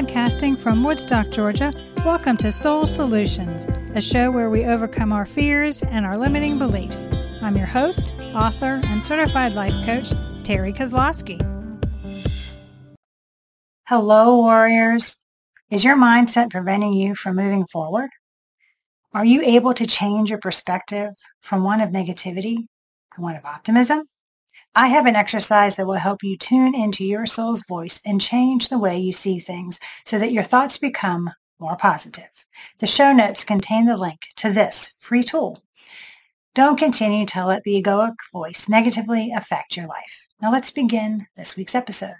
Podcasting from Woodstock, Georgia, welcome to Soul Solutions, a show where we overcome our fears and our limiting beliefs. I'm your host, author, and certified life coach, Terri Kozlowski. Hello, warriors. Is your mindset preventing you from moving forward? Are you able to change your perspective from one of negativity to one of optimism? I have an exercise that will help you tune into your soul's voice and change the way you see things so that your thoughts become more positive. The show notes contain the link to this free tool. Don't continue to let the egoic voice negatively affect your life. Now let's begin this week's episode.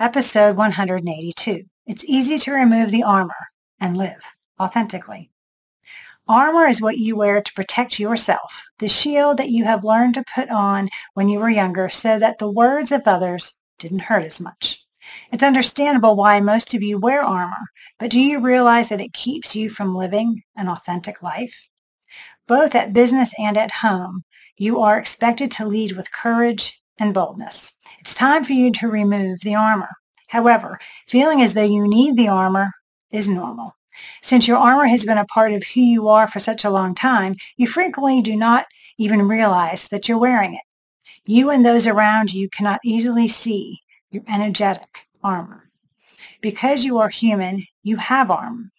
Episode 182. It's easy to remove the armor and live authentically. Armor is what you wear to protect yourself, the shield that you have learned to put on when you were younger so that the words of others didn't hurt as much. It's understandable why most of you wear armor, but do you realize that it keeps you from living an authentic life? Both at business and at home, you are expected to lead with courage and boldness. It's time for you to remove the armor. However, feeling as though you need the armor is normal. Since your armor has been a part of who you are for such a long time, you frequently do not even realize that you're wearing it. You and those around you cannot easily see your energetic armor. Because you are human, you have armor.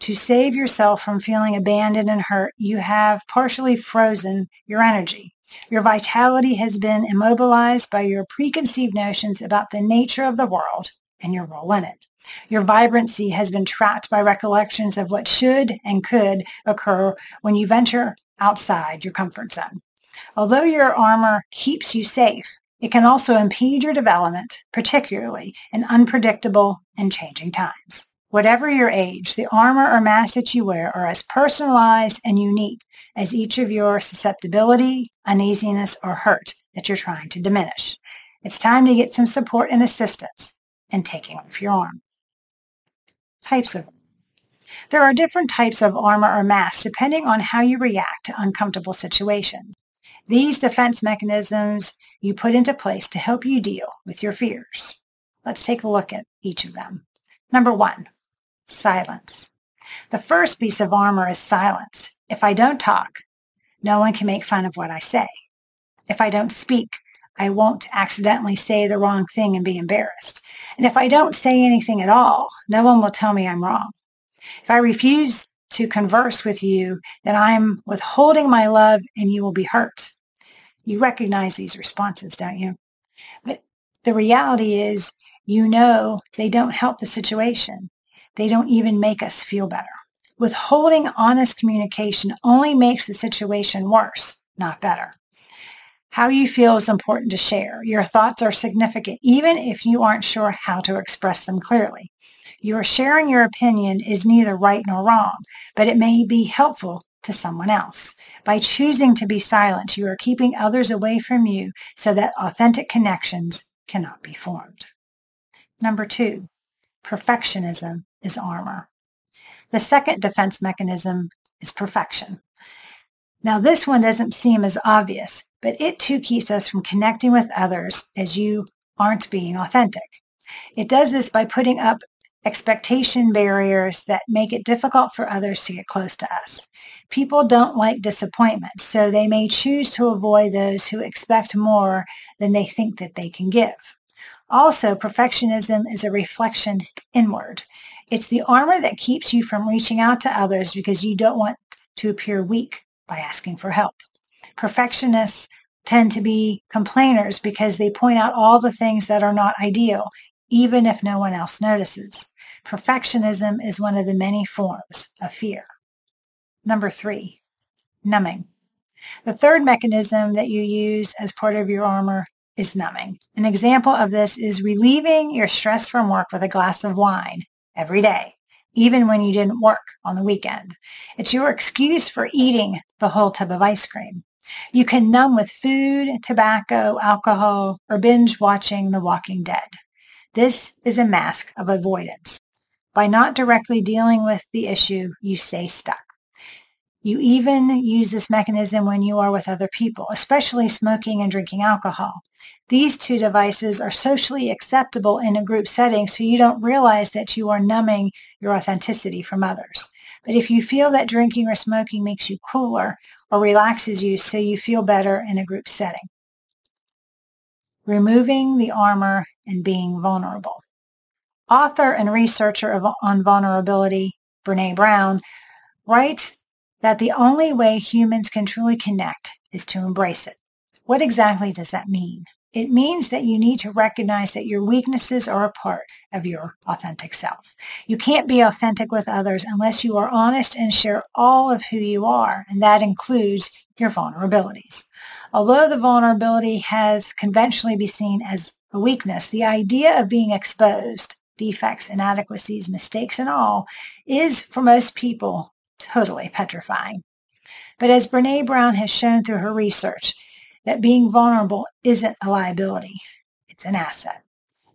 To save yourself from feeling abandoned and hurt, you have partially frozen your energy. Your vitality has been immobilized by your preconceived notions about the nature of the world and your role in it. Your vibrancy has been trapped by recollections of what should and could occur when you venture outside your comfort zone. Although your armor keeps you safe, it can also impede your development, particularly in unpredictable and changing times. Whatever your age, the armor or mask that you wear are as personalized and unique as each of your susceptibility, uneasiness, or hurt that you're trying to diminish. It's time to get some support and assistance in taking off your armor types of there are different types of armor or masks depending on how you react to uncomfortable situations. These defense mechanisms you put into place to help you deal with your fears. Let's take a look at each of them. Number one, silence. The first piece of armor is silence. If I don't talk, no one can make fun of what I say. If I don't speak, I won't accidentally say the wrong thing and be embarrassed. And if I don't say anything at all, no one will tell me I'm wrong. If I refuse to converse with you, then I'm withholding my love and you will be hurt. You recognize these responses, don't you? But the reality is, you know they don't help the situation. They don't even make us feel better. Withholding honest communication only makes the situation worse, not better. How you feel is important to share. Your thoughts are significant, even if you aren't sure how to express them clearly. Your sharing your opinion is neither right nor wrong, but it may be helpful to someone else. By choosing to be silent, you are keeping others away from you so that authentic connections cannot be formed. Number two, perfectionism is armor. The second defense mechanism is perfection. Now, this one doesn't seem as obvious, but it too keeps us from connecting with others as you aren't being authentic. It does this by putting up expectation barriers that make it difficult for others to get close to us. People don't like disappointment, so they may choose to avoid those who expect more than they think that they can give. Also, perfectionism is a reflection inward. It's the armor that keeps you from reaching out to others because you don't want to appear weak by asking for help. Perfectionists tend to be complainers because they point out all the things that are not ideal, even if no one else notices. Perfectionism is one of the many forms of fear. Number three, numbing. The third mechanism that you use as part of your armor is numbing. An example of this is relieving your stress from work with a glass of wine every day even when you didn't work on the weekend. It's your excuse for eating the whole tub of ice cream. You can numb with food, tobacco, alcohol, or binge watching The Walking Dead. This is a mask of avoidance. By not directly dealing with the issue, you stay stuck. You even use this mechanism when you are with other people, especially smoking and drinking alcohol. These two devices are socially acceptable in a group setting, so you don't realize that you are numbing your authenticity from others. But if you feel that drinking or smoking makes you cooler or relaxes you so you feel better in a group setting. Removing the armor and being vulnerable. Author and researcher of, on vulnerability, Brene Brown, writes that the only way humans can truly connect is to embrace it. What exactly does that mean? It means that you need to recognize that your weaknesses are a part of your authentic self. You can't be authentic with others unless you are honest and share all of who you are, and that includes your vulnerabilities. Although the vulnerability has conventionally been seen as a weakness, the idea of being exposed, defects, inadequacies, mistakes, and all, is for most people totally petrifying. But as Brene Brown has shown through her research, that being vulnerable isn't a liability, it's an asset.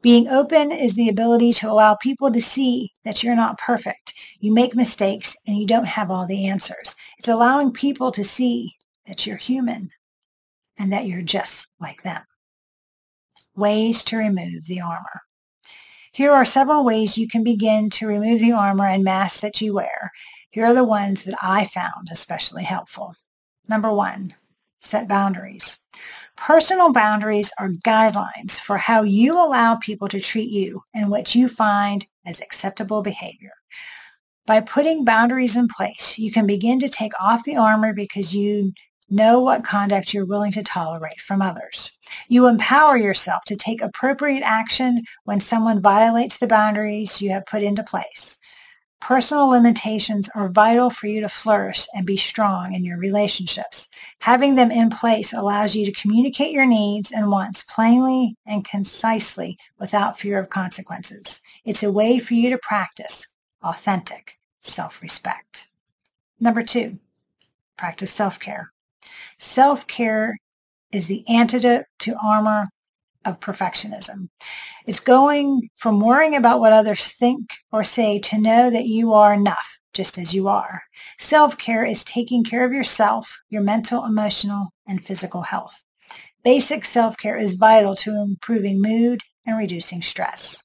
Being open is the ability to allow people to see that you're not perfect. You make mistakes and you don't have all the answers. It's allowing people to see that you're human and that you're just like them. Ways to remove the armor. Here are several ways you can begin to remove the armor and mask that you wear here are the ones that I found especially helpful. Number one, set boundaries. Personal boundaries are guidelines for how you allow people to treat you and what you find as acceptable behavior. By putting boundaries in place, you can begin to take off the armor because you know what conduct you're willing to tolerate from others. You empower yourself to take appropriate action when someone violates the boundaries you have put into place. Personal limitations are vital for you to flourish and be strong in your relationships. Having them in place allows you to communicate your needs and wants plainly and concisely without fear of consequences. It's a way for you to practice authentic self-respect. Number two, practice self-care. Self-care is the antidote to armor of perfectionism. It's going from worrying about what others think or say to know that you are enough just as you are. Self-care is taking care of yourself, your mental, emotional, and physical health. Basic self-care is vital to improving mood and reducing stress.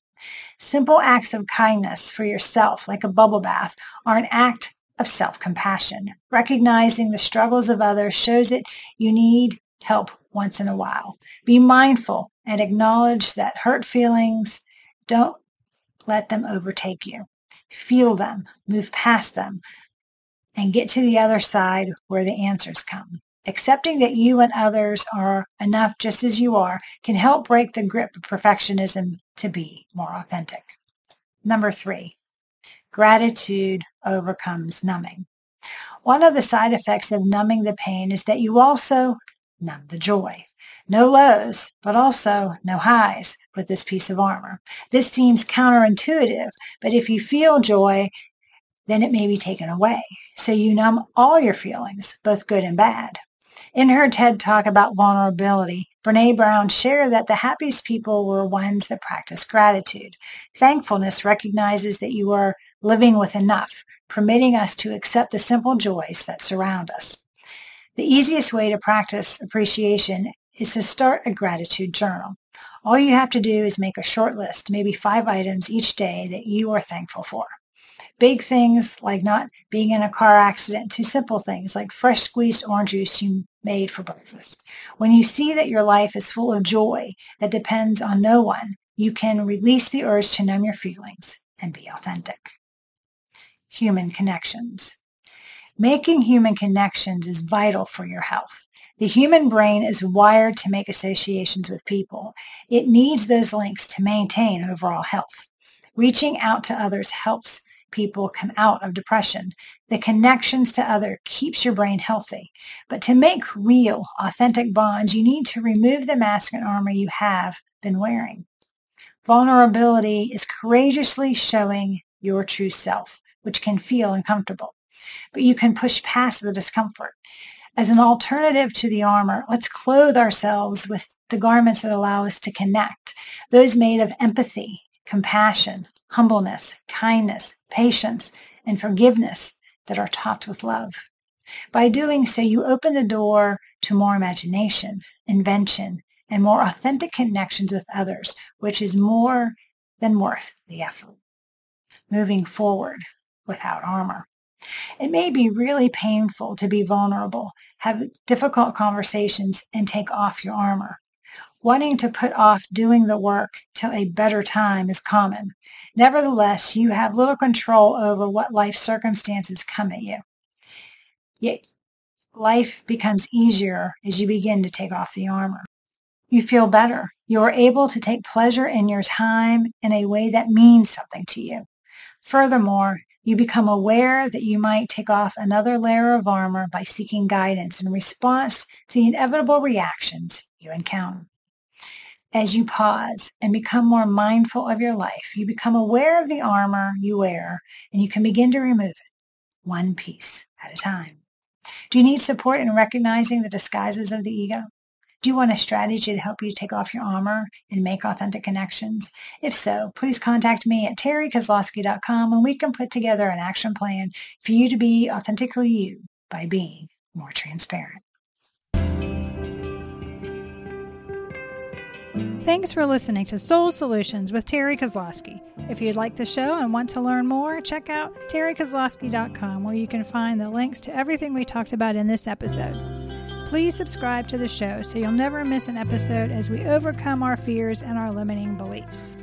Simple acts of kindness for yourself, like a bubble bath, are an act of self-compassion. Recognizing the struggles of others shows that you need help once in a while. Be mindful and acknowledge that hurt feelings, don't let them overtake you. Feel them, move past them, and get to the other side where the answers come. Accepting that you and others are enough just as you are can help break the grip of perfectionism to be more authentic. Number three, gratitude overcomes numbing. One of the side effects of numbing the pain is that you also numb the joy. No lows, but also no highs with this piece of armor. This seems counterintuitive, but if you feel joy, then it may be taken away. So you numb all your feelings, both good and bad. In her TED talk about vulnerability, Brene Brown shared that the happiest people were ones that practice gratitude. Thankfulness recognizes that you are living with enough, permitting us to accept the simple joys that surround us. The easiest way to practice appreciation is to start a gratitude journal. All you have to do is make a short list, maybe five items each day that you are thankful for. Big things like not being in a car accident to simple things like fresh squeezed orange juice you made for breakfast. When you see that your life is full of joy that depends on no one, you can release the urge to numb your feelings and be authentic. Human connections. Making human connections is vital for your health. The human brain is wired to make associations with people. It needs those links to maintain overall health. Reaching out to others helps people come out of depression. The connections to other keeps your brain healthy. But to make real, authentic bonds, you need to remove the mask and armor you have been wearing. Vulnerability is courageously showing your true self, which can feel uncomfortable. But you can push past the discomfort. As an alternative to the armor, let's clothe ourselves with the garments that allow us to connect, those made of empathy, compassion, humbleness, kindness, patience, and forgiveness that are topped with love. By doing so, you open the door to more imagination, invention, and more authentic connections with others, which is more than worth the effort. Moving forward without armor. It may be really painful to be vulnerable, have difficult conversations, and take off your armor. Wanting to put off doing the work till a better time is common. Nevertheless, you have little control over what life circumstances come at you. Yet life becomes easier as you begin to take off the armor. You feel better. You are able to take pleasure in your time in a way that means something to you. Furthermore, you become aware that you might take off another layer of armor by seeking guidance in response to the inevitable reactions you encounter. As you pause and become more mindful of your life, you become aware of the armor you wear and you can begin to remove it one piece at a time. Do you need support in recognizing the disguises of the ego? Do you want a strategy to help you take off your armor and make authentic connections? If so, please contact me at terrikozlowski.com and we can put together an action plan for you to be authentically you by being more transparent. Thanks for listening to Soul Solutions with Terri Kozlowski. If you'd like the show and want to learn more, check out terrikozlowski.com where you can find the links to everything we talked about in this episode. Please subscribe to the show so you'll never miss an episode as we overcome our fears and our limiting beliefs.